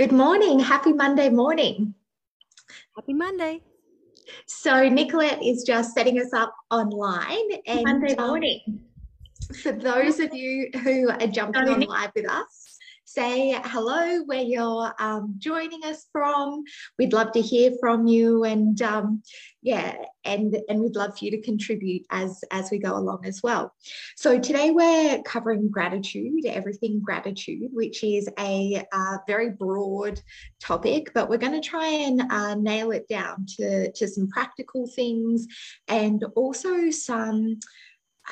Good morning. Happy Monday morning. Happy Monday. So, Nicolette is just setting us up online. And Monday um, morning. Um, for those of you who are jumping on live with us, say hello where you're um, joining us from. We'd love to hear from you, and um, yeah, and and we'd love for you to contribute as as we go along as well. So today we're covering gratitude, everything gratitude, which is a uh, very broad topic, but we're going to try and uh, nail it down to to some practical things and also some.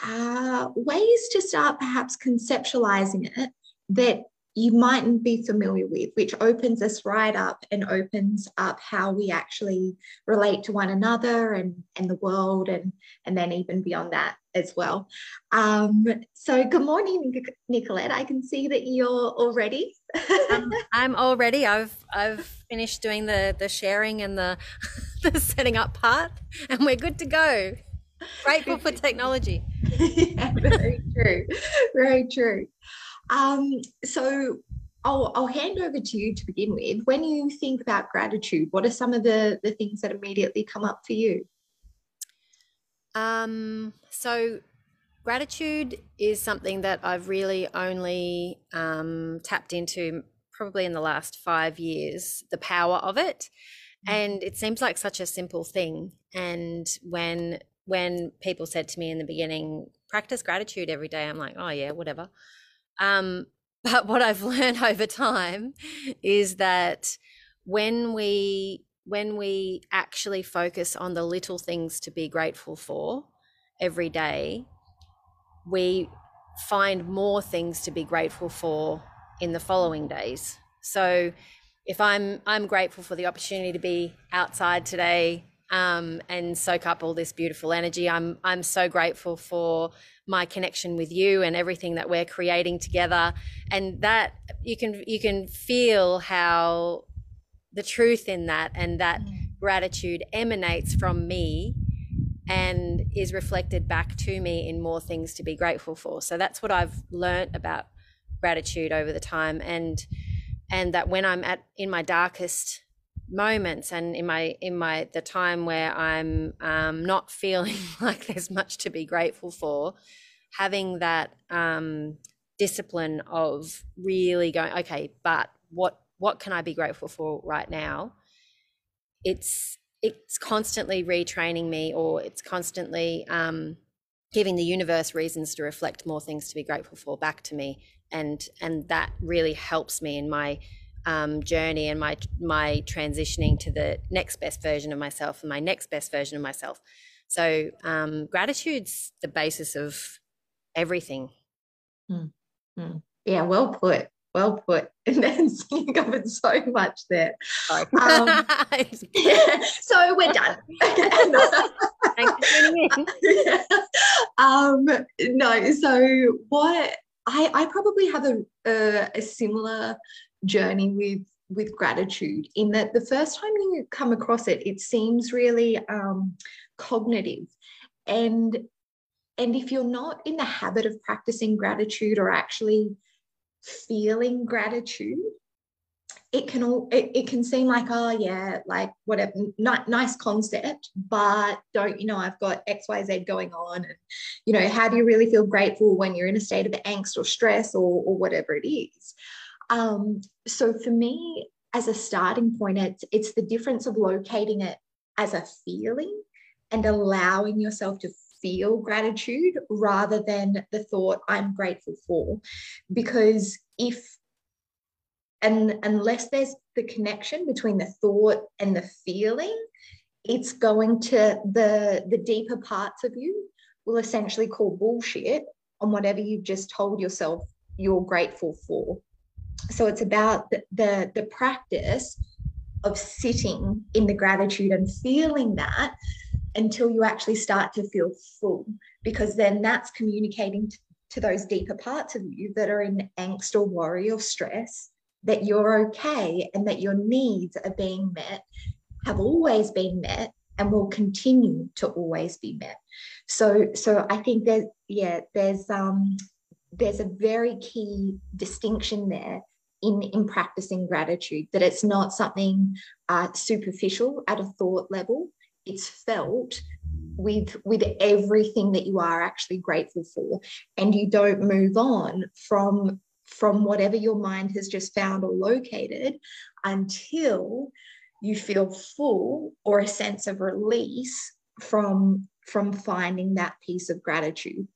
Uh, ways to start perhaps conceptualizing it that you mightn't be familiar with, which opens us right up and opens up how we actually relate to one another and, and the world and, and then even beyond that as well. Um, so good morning, Nicolette. I can see that you're all ready. um, I'm all ready. I've I've finished doing the the sharing and the the setting up part and we're good to go. Grateful for technology. yeah, very true. Very true. Um, so I'll, I'll hand over to you to begin with. When you think about gratitude, what are some of the, the things that immediately come up for you? Um, so gratitude is something that I've really only um, tapped into probably in the last five years, the power of it. Mm. And it seems like such a simple thing. And when when people said to me in the beginning, practice gratitude every day, I'm like, oh yeah, whatever. Um, but what I've learned over time is that when we when we actually focus on the little things to be grateful for every day, we find more things to be grateful for in the following days. So if I'm I'm grateful for the opportunity to be outside today um, and soak up all this beautiful energy. I'm I'm so grateful for my connection with you and everything that we're creating together, and that you can you can feel how the truth in that and that mm. gratitude emanates from me and is reflected back to me in more things to be grateful for. So that's what I've learned about gratitude over the time and and that when I'm at in my darkest moments and in my in my the time where i'm um, not feeling like there's much to be grateful for having that um, discipline of really going okay but what what can i be grateful for right now? It's it's constantly retraining me or it's constantly um, giving the universe reasons to reflect more things to be grateful for back to me. And and that really helps me in my um, journey and my my transitioning to the next best version of myself and my next best version of myself. So um, gratitude's the basis of everything. Mm, mm. Yeah, well put. Well put. And then you covered so much there. Um, yeah, so we're done. Thanks for tuning in. um, no, so what I, I probably have a, a, a similar journey with with gratitude in that the first time you come across it it seems really um, cognitive. And and if you're not in the habit of practicing gratitude or actually feeling gratitude it can all it, it can seem like oh yeah like whatever n- nice concept but don't you know i've got xyz going on and you know how do you really feel grateful when you're in a state of angst or stress or, or whatever it is um, so for me, as a starting point, it's, it's the difference of locating it as a feeling and allowing yourself to feel gratitude rather than the thought I'm grateful for. Because if and unless there's the connection between the thought and the feeling, it's going to the the deeper parts of you will essentially call bullshit on whatever you've just told yourself you're grateful for so it's about the, the, the practice of sitting in the gratitude and feeling that until you actually start to feel full because then that's communicating to, to those deeper parts of you that are in angst or worry or stress that you're okay and that your needs are being met have always been met and will continue to always be met. So so i think that yeah there's um there's a very key distinction there in in practicing gratitude that it's not something uh, superficial at a thought level. It's felt with with everything that you are actually grateful for. And you don't move on from from whatever your mind has just found or located until you feel full or a sense of release from from finding that piece of gratitude.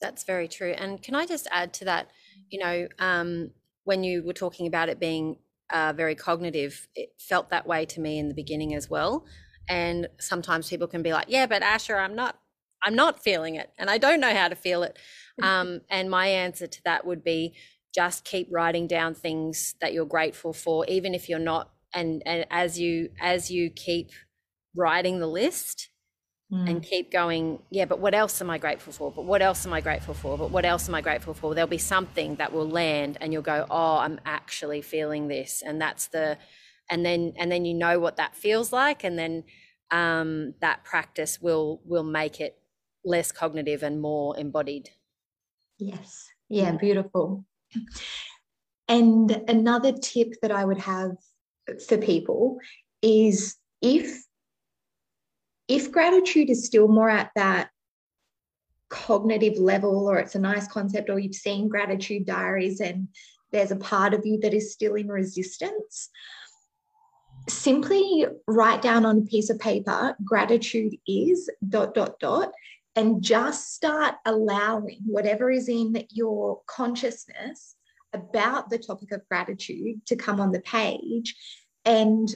That's very true. And can i just add to that you know um, when you were talking about it being uh, very cognitive it felt that way to me in the beginning as well. And sometimes people can be like yeah but asha i'm not i'm not feeling it and i don't know how to feel it. Um, and my answer to that would be just keep writing down things that you're grateful for even if you're not and and as you as you keep writing the list mm. and keep going yeah but what else am i grateful for? But what else am i grateful for? But what else am i grateful for? There'll be something that will land and you'll go oh i'm actually feeling this. And that's the and then and then you know what that feels like and then um, that practice will will make it less cognitive and more embodied. Yes. Yeah beautiful. And another tip that i would have for people is if if gratitude is still more at that cognitive level or it's a nice concept or you've seen gratitude diaries and there's a part of you that is still in resistance simply write down on a piece of paper gratitude is dot dot dot and just start allowing whatever is in your consciousness about the topic of gratitude to come on the page. And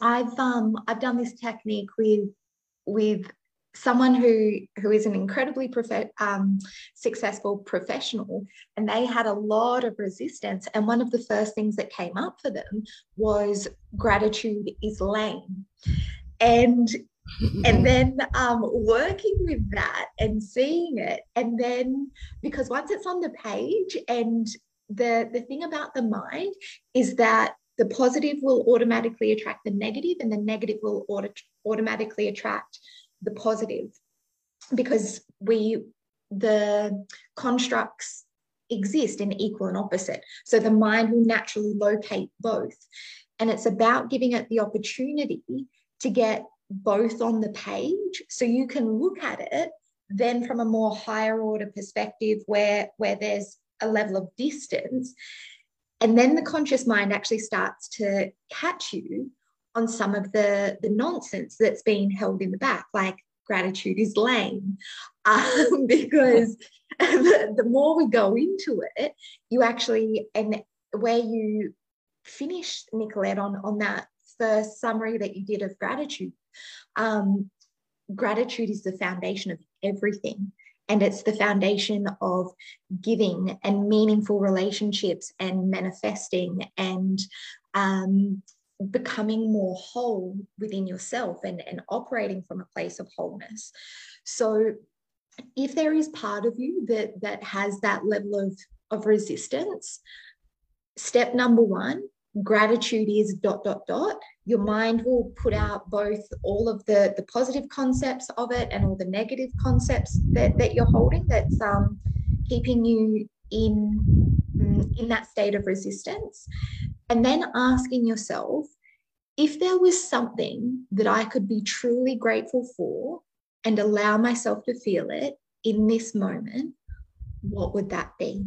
i've um i've done this technique with with someone who who is an incredibly prof- um, successful professional and they had a lot of resistance and one of the first things that came up for them was gratitude is lame. And and then um, working with that and seeing it and then because once it's on the page and the the thing about the mind is that the positive will automatically attract the negative and the negative will auto- automatically attract the positive. Because we the constructs exist in equal and opposite. So the mind will naturally locate both. And it's about giving it the opportunity to get both on the page. So you can look at it then from a more higher order perspective where where there's a level of distance and then the conscious mind actually starts to catch you on some of the, the nonsense that's being held in the back, like gratitude is lame. Um, because the, the more we go into it, you actually, and where you finish, Nicolette, on, on that first summary that you did of gratitude, um, gratitude is the foundation of everything. And it's the foundation of giving and meaningful relationships and manifesting and um, becoming more whole within yourself and, and operating from a place of wholeness. So if there is part of you that that has that level of, of resistance, step number one, gratitude is dot dot dot. Your mind will put out both all of the, the positive concepts of it and all the negative concepts that, that you're holding that's um, keeping you in, mm, in that state of resistance and then asking yourself if there was something that I could be truly grateful for and allow myself to feel it in this moment, what would that be?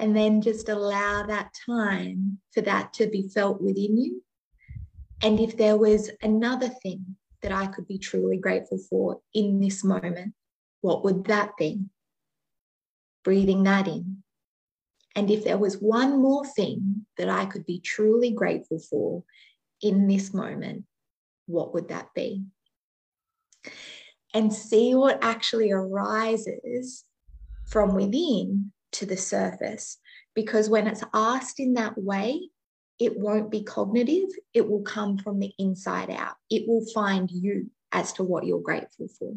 And then just allow that time for that to be felt within you. And if there was another thing that I could be truly grateful for in this moment, what would that be? Breathing that in and if there was one more thing that I could be truly grateful for in this moment, what would that be? And see what actually arises from within to the surface. Because when it's asked in that way, it won't be cognitive, it will come from the inside out. It will find you as to what you're grateful for.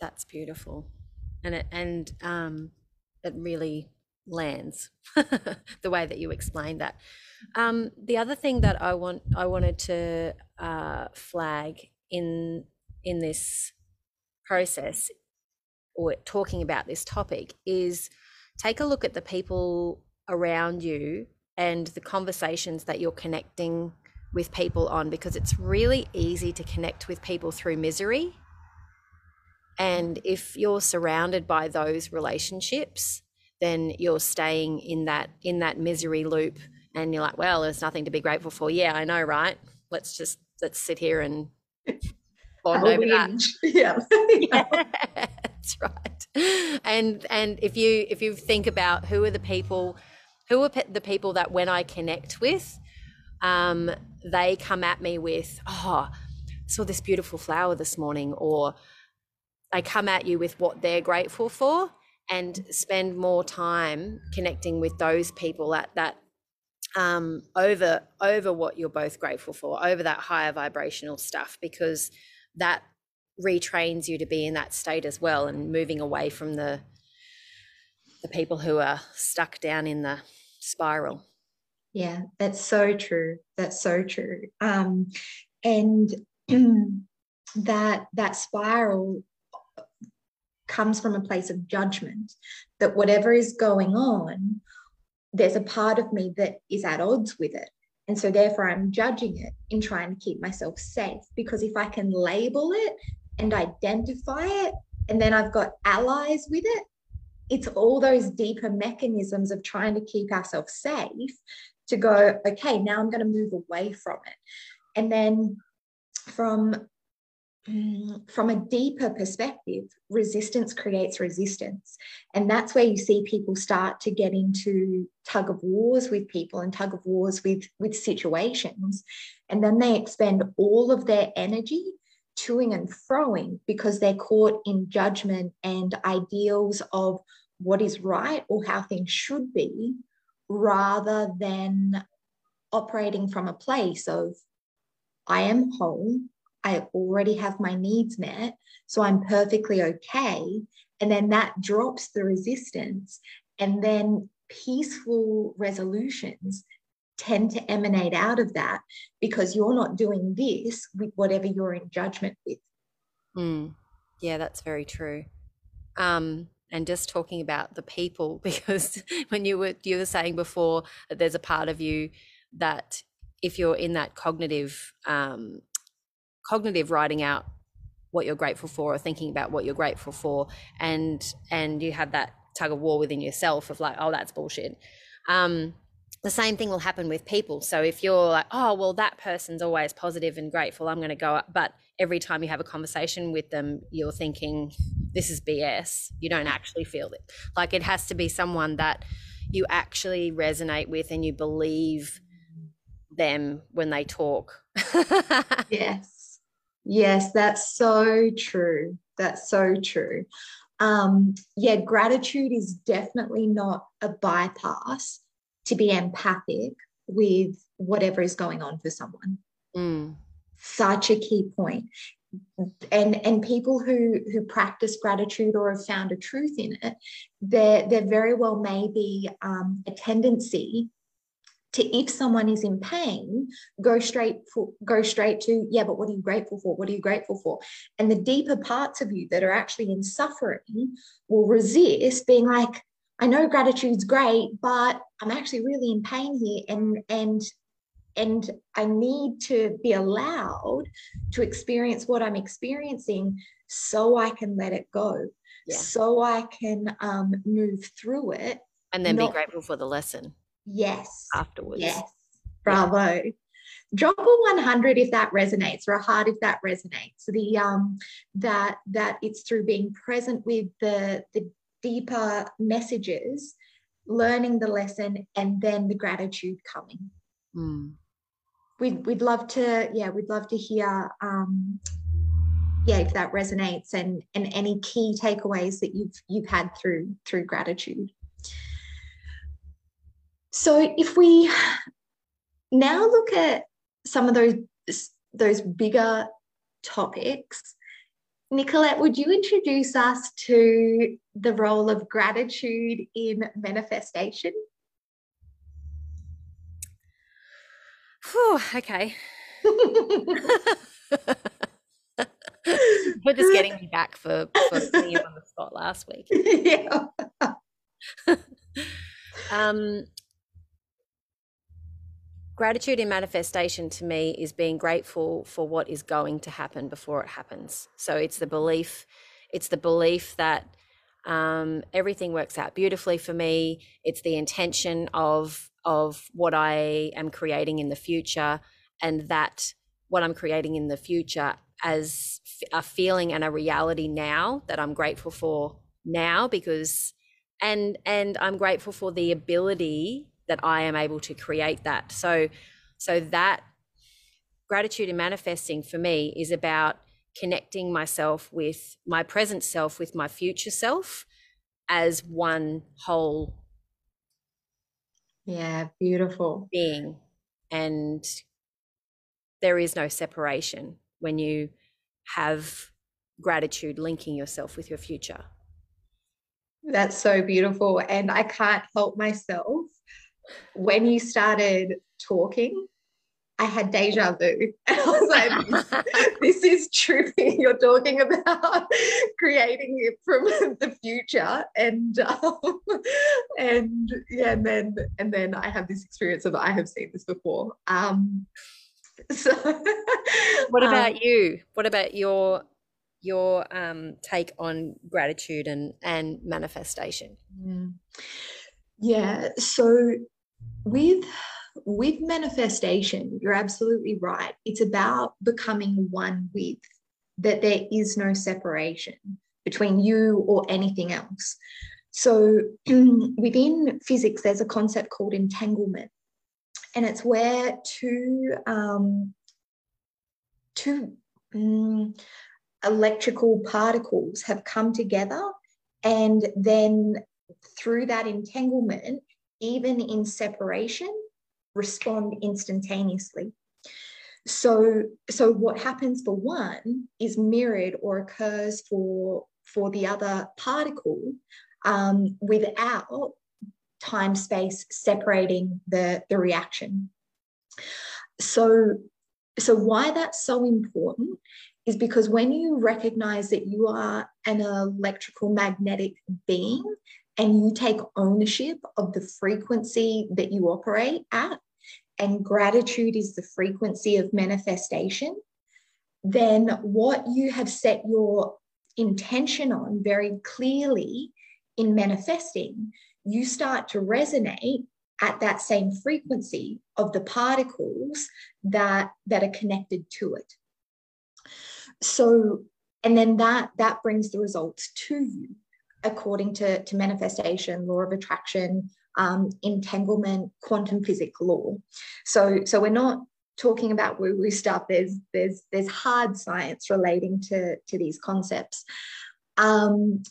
That's beautiful. And it and um it really lands the way that you explained that um, the other thing that i want i wanted to uh, flag in in this process or talking about this topic is take a look at the people around you and the conversations that you're connecting with people on because it's really easy to connect with people through misery. And if you're surrounded by those relationships, then you're staying in that in that misery loop and you're like, well, there's nothing to be grateful for. Yeah, I know, right? Let's just let's sit here and bond over that. Yeah. yeah. That's right. And and if you if you think about who are the people who are the people that when I connect with, um, they come at me with, oh, I saw this beautiful flower this morning, or they come at you with what they're grateful for and spend more time connecting with those people at that um, over over what you're both grateful for, over that higher vibrational stuff, because that retrains you to be in that state as well and moving away from the the people who are stuck down in the spiral. Yeah, that's so true. That's so true. Um, and that that spiral comes from a place of judgment that whatever is going on, there's a part of me that is at odds with it. And so therefore I'm judging it in trying to keep myself safe. Because if I can label it and identify it, and then I've got allies with it, it's all those deeper mechanisms of trying to keep ourselves safe to go, okay, now I'm going to move away from it. And then from mm, from a deeper perspective, resistance creates resistance. And that's where you see people start to get into tug of wars with people and tug of wars with, with situations. And then they expend all of their energy toing and froing because they're caught in judgment and ideals of what is right or how things should be rather than operating from a place of I am whole, I already have my needs met, so I'm perfectly okay. And then that drops the resistance, and then peaceful resolutions tend to emanate out of that because you're not doing this with whatever you're in judgment with. Mm. Yeah, that's very true. Um, and just talking about the people because when you were you were saying before that there's a part of you that if you're in that cognitive um, cognitive writing out what you're grateful for or thinking about what you're grateful for and and you have that tug of war within yourself of like oh that's bullshit um, the same thing will happen with people. So if you're like oh well that person's always positive and grateful i'm going to go up but every time you have a conversation with them you're thinking this is bs you don't actually feel it. Like it has to be someone that you actually resonate with and you believe them when they talk. Yes. Yes that's so true. That's so true. Um yeah gratitude is definitely not a bypass to be empathic with whatever is going on for someone mm. such a key point. and and people who who practice gratitude or have found a truth in it there there very well may be um, a tendency to if someone is in pain go straight for go straight to yeah but what are you grateful for what are you grateful for and the deeper parts of you that are actually in suffering will resist being like i know gratitude's great but i'm actually really in pain here and and and i need to be allowed to experience what i'm experiencing so i can let it go yeah. so i can um, move through it and then not, be grateful for the lesson Yes. Afterwards. Yes. Bravo. Yeah. Drop a 100 if that resonates, or a heart if that resonates. The um that that it's through being present with the the deeper messages, learning the lesson, and then the gratitude coming. Mm. We'd we'd love to, yeah, we'd love to hear um yeah if that resonates and and any key takeaways that you've you've had through through gratitude so if we now look at some of those those bigger topics, Nicolette, would you introduce us to the role of gratitude in manifestation? Whew, okay. We're just getting me back for, for you on the spot last week. Yeah. um, gratitude in manifestation to me is being grateful for what is going to happen before it happens. So it's the belief, it's the belief that um, everything works out beautifully for me. It's the intention of of what I am creating in the future, and that what I'm creating in the future as a feeling and a reality now that I'm grateful for now because and and I'm grateful for the ability that I am able to create that. So so that gratitude and manifesting for me is about connecting myself with my present self with my future self as one whole yeah beautiful. being. And there is no separation when you have gratitude linking yourself with your future. That's so beautiful and i can't help myself when you started talking I had deja vu. And I was like, this, this is true. You're talking about creating it from the future. And um, and yeah, and then and then I have this experience of I have seen this before. Um so what about um, you? What about your your um take on gratitude and and manifestation? Mm. Yeah. So with with manifestation, you're absolutely right. It's about becoming one with, that there is no separation between you or anything else. So within physics, there's a concept called entanglement, and it's where two um, two um, electrical particles have come together, and then through that entanglement, even in separation, respond instantaneously. So, so what happens for one is mirrored or occurs for, for the other particle um, without time space separating the, the reaction. So, so why that's so important is because when you recognize that you are an electrical magnetic being and you take ownership of the frequency that you operate at, and gratitude is the frequency of manifestation, then what you have set your intention on very clearly in manifesting, you start to resonate at that same frequency of the particles that, that are connected to it. So, and then that that brings the results to you according to, to manifestation, law of attraction, um, entanglement, quantum physics law. So, so we're not talking about woo-woo stuff. There's there's there's hard science relating to, to these concepts. Um,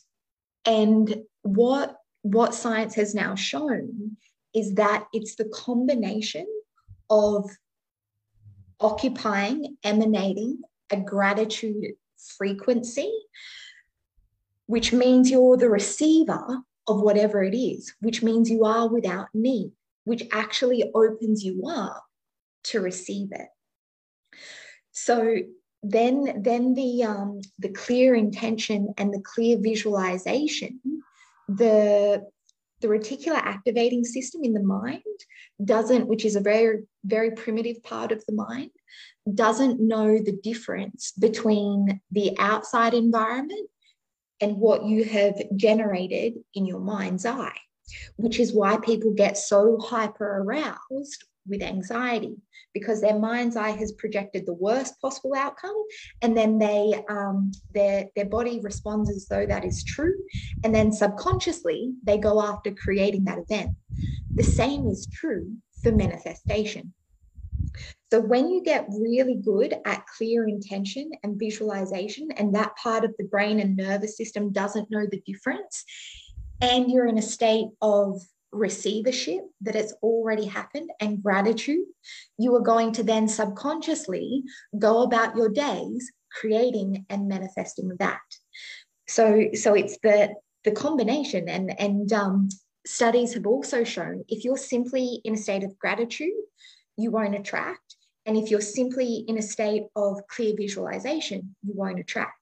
and what what science has now shown is that it's the combination of occupying, emanating a gratitude frequency which means you're the receiver of whatever it is, which means you are without need, which actually opens you up to receive it. So then, then the um, the clear intention and the clear visualization, the the reticular activating system in the mind doesn't, which is a very very primitive part of the mind, doesn't know the difference between the outside environment and what you have generated in your mind's eye, which is why people get so hyper aroused with anxiety because their mind's eye has projected the worst possible outcome and then they um, their their body responds as though that is true and then subconsciously they go after creating that event. The same is true for manifestation so when you get really good at clear intention and visualization, and that part of the brain and nervous system doesn't know the difference, and you're in a state of receivership that it's already happened and gratitude, you are going to then subconsciously go about your days creating and manifesting that. So, so it's the the combination and and um, studies have also shown if you're simply in a state of gratitude you won't attract. And if you're simply in a state of clear visualization, you won't attract.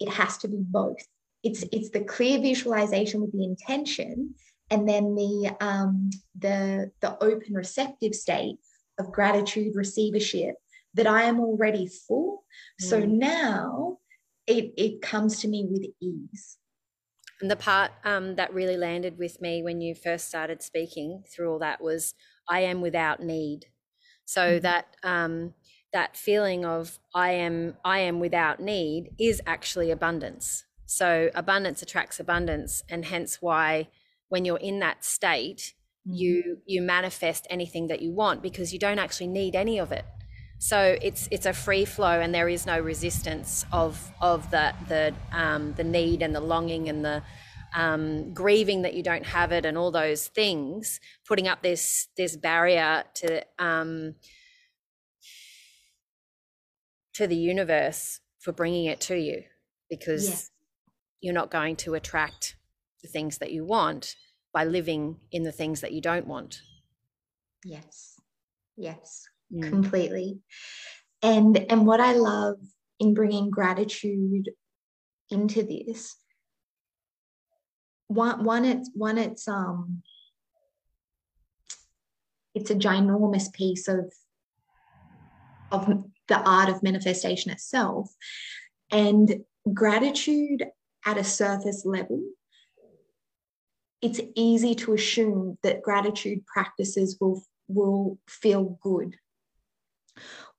It has to be both. It's, it's the clear visualization with the intention and then the, um, the, the open receptive state of gratitude receivership that I am already full. Mm. So now it, it comes to me with ease. And the part um, that really landed with me when you first started speaking through all that was, I am without need. So mm-hmm. that um, that feeling of I am I am without need is actually abundance. So abundance attracts abundance, and hence why when you're in that state, mm-hmm. you you manifest anything that you want because you don't actually need any of it. So it's it's a free flow, and there is no resistance of of the the um, the need and the longing and the um, grieving that you don't have it and all those things. Putting up this this barrier to um, to the universe for bringing it to you because yes. you're not going to attract the things that you want by living in the things that you don't want. Yes. Yes mm. completely and and what i love in bringing gratitude into this one one it's one it's um it's a ginormous piece of of the art of manifestation itself. And gratitude at a surface level it's easy to assume that gratitude practices will will feel good.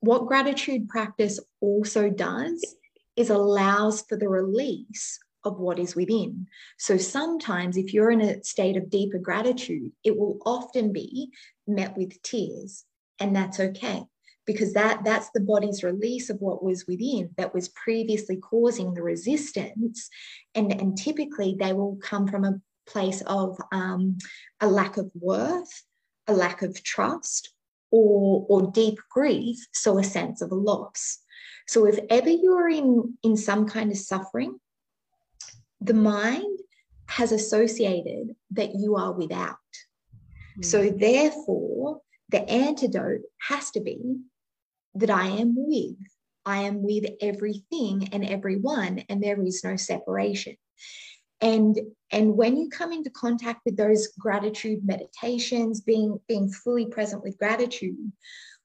What gratitude practice also does is allows for the release of what is within. So sometimes, if you're in a state of deeper gratitude, it will often be met with tears, and that's okay because that that's the body's release of what was within that was previously causing the resistance and and typically they will come from a place of um, a lack of worth a lack of trust or, or deep grief, so a sense of a loss. So if ever you're in, in some kind of suffering, the mind has associated that you are without. Mm. So therefore, the antidote has to be that I am with. I am with everything and everyone, and there is no separation and and when you come into contact with those gratitude meditations being being fully present with gratitude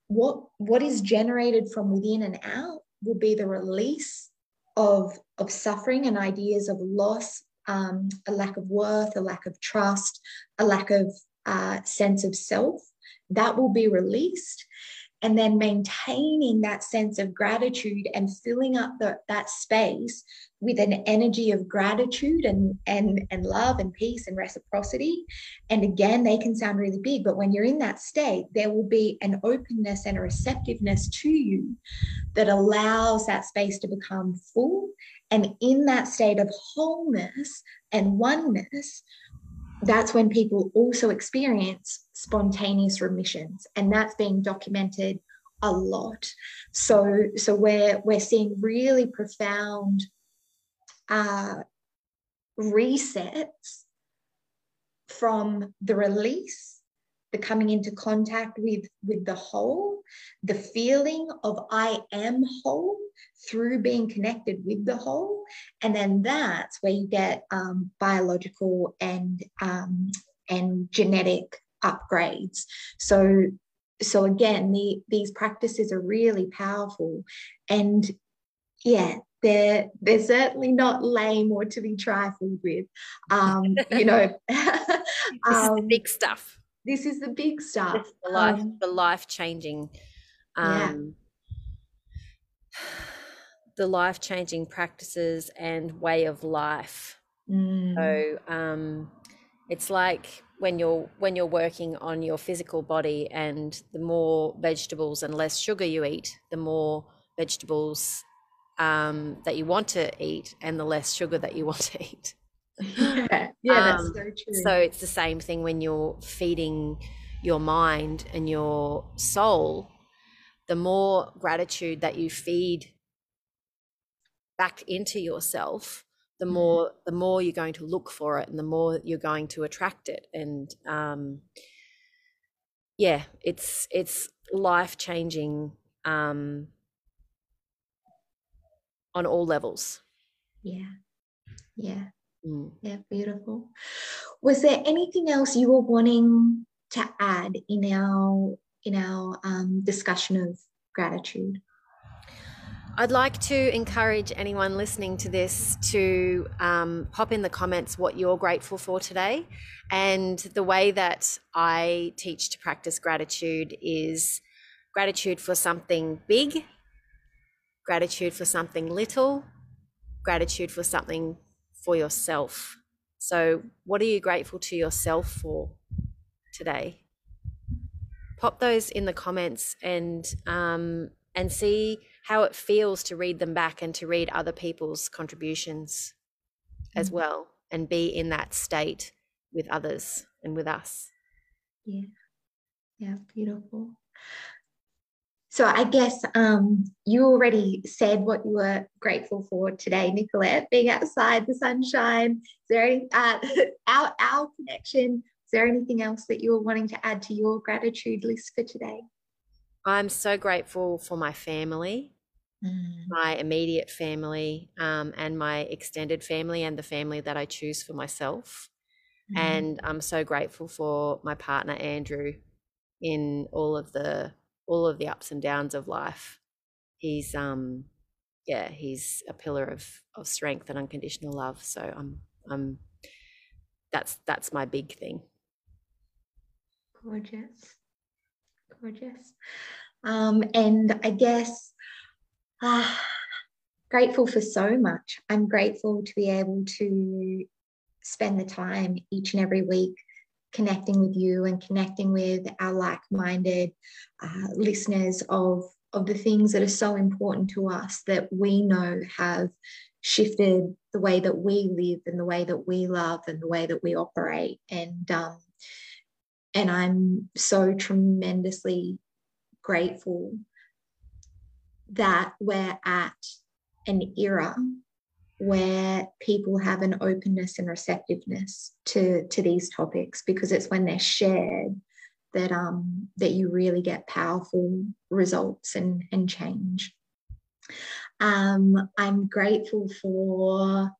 what what is generated from within and out will be the release of of suffering and ideas of loss um, a lack of worth a lack of trust a lack of uh, sense of self that will be released and then maintaining that sense of gratitude and filling up the, that space with an energy of gratitude and, and, and love and peace and reciprocity. And again, they can sound really big, but when you're in that state, there will be an openness and a receptiveness to you that allows that space to become full. And in that state of wholeness and oneness, that's when people also experience spontaneous remissions and that's being documented a lot. So so we're we're seeing really profound uh, resets from the release the coming into contact with with the whole the feeling of i am whole through being connected with the whole. And then that's where you get um, biological and um, and genetic upgrades. So so again the, these practices are really powerful. And yeah they're they're certainly not lame or to be trifled with. Um, you know um, big stuff this is the big stuff. the life, um, the life changing, um, yeah. the life changing practices and way of life. Mm. So um, it's like when you're when you're working on your physical body, and the more vegetables and less sugar you eat, the more vegetables um, that you want to eat, and the less sugar that you want to eat yeah, yeah that's um, so true. So it's the same thing when you're feeding your mind and your soul. The more gratitude that you feed back into yourself, the mm-hmm. more the more you're going to look for it, and the more you're going to attract it. And um, yeah, it's it's life changing um, on all levels. Yeah. Yeah. Mm. Yeah, beautiful. Was there anything else you were wanting to add in our in our um, discussion of gratitude? I'd like to encourage anyone listening to this to um, pop in the comments what you're grateful for today. And the way that I teach to practice gratitude is gratitude for something big, gratitude for something little, gratitude for something for yourself. So, what are you grateful to yourself for today? Pop those in the comments and um, and see how it feels to read them back and to read other people's contributions mm-hmm. as well and be in that state with others and with us. Yeah. Yeah, beautiful. So I guess um, you already said what you were grateful for today, Nicolette, being outside, the sunshine. Is there any, uh, our, our connection? Is there anything else that you were wanting to add to your gratitude list for today? I'm so grateful for my family mm. my immediate family um, and my extended family and the family that I choose for myself. Mm. And I'm so grateful for my partner Andrew in all of the all of the ups and downs of life. He's um yeah, he's a pillar of of strength and unconditional love. So I'm I'm that's that's my big thing. Gorgeous. Gorgeous. Um, and I guess ah, grateful for so much. I'm grateful to be able to spend the time each and every week connecting with you and connecting with our like-minded uh, listeners of of the things that are so important to us that we know have shifted the way that we live and the way that we love and the way that we operate. And um, and I'm so tremendously grateful that we're at an era where people have an openness and receptiveness to to these topics because it's when they're shared that um that you really get powerful results and and change. Um i'm grateful for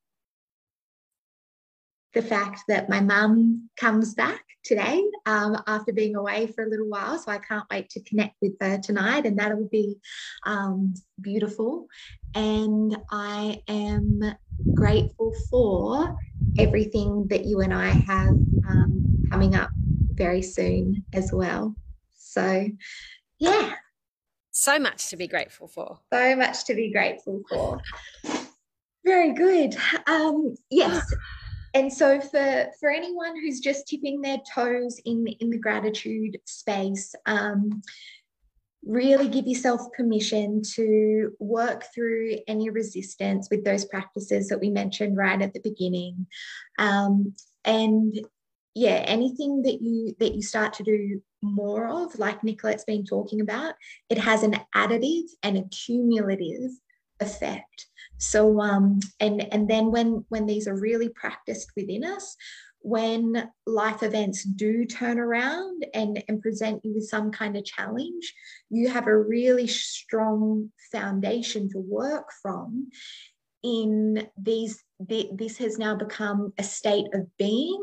the fact that my mum comes back today um, after being away for a little while. So I can't wait to connect with her tonight, and that will be um, beautiful. And I am grateful for everything that you and I have um, coming up very soon as well. So, yeah. So much to be grateful for. So much to be grateful for. Very good. Um, yes and so for for anyone who's just tipping their toes in in the gratitude space um, really give yourself permission to work through any resistance with those practices that we mentioned right at the beginning. Um, and yeah anything that you that you start to do more of like nicolette's been talking about it has an additive and a cumulative effect so um, and and then when when these are really practiced within us, when life events do turn around and, and present you with some kind of challenge, you have a really strong foundation to work from. In these, this has now become a state of being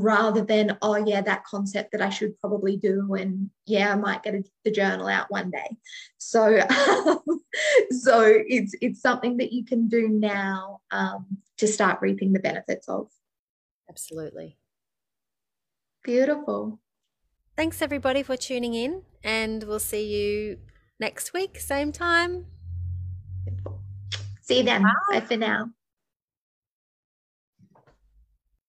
rather than oh yeah that concept that i should probably do and yeah i might get a, the journal out one day. So so it's it's something that you can do now um, to start reaping the benefits of. Absolutely. Beautiful. Thanks everybody for tuning in and we'll see you next week same time. See you then. Bye, bye. for now